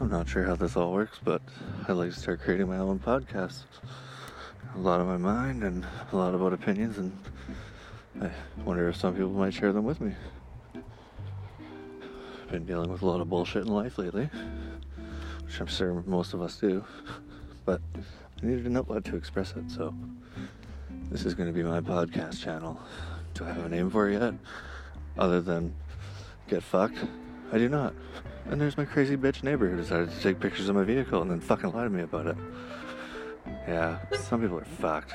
I'm not sure how this all works, but I'd like to start creating my own podcast. A lot of my mind and a lot about opinions, and I wonder if some people might share them with me. I've been dealing with a lot of bullshit in life lately, which I'm sure most of us do, but I needed an outlet to express it, so this is going to be my podcast channel. Do I have a name for it yet? Other than Get Fucked? I do not. And there's my crazy bitch neighbor who decided to take pictures of my vehicle and then fucking lie to me about it. Yeah, some people are fucked.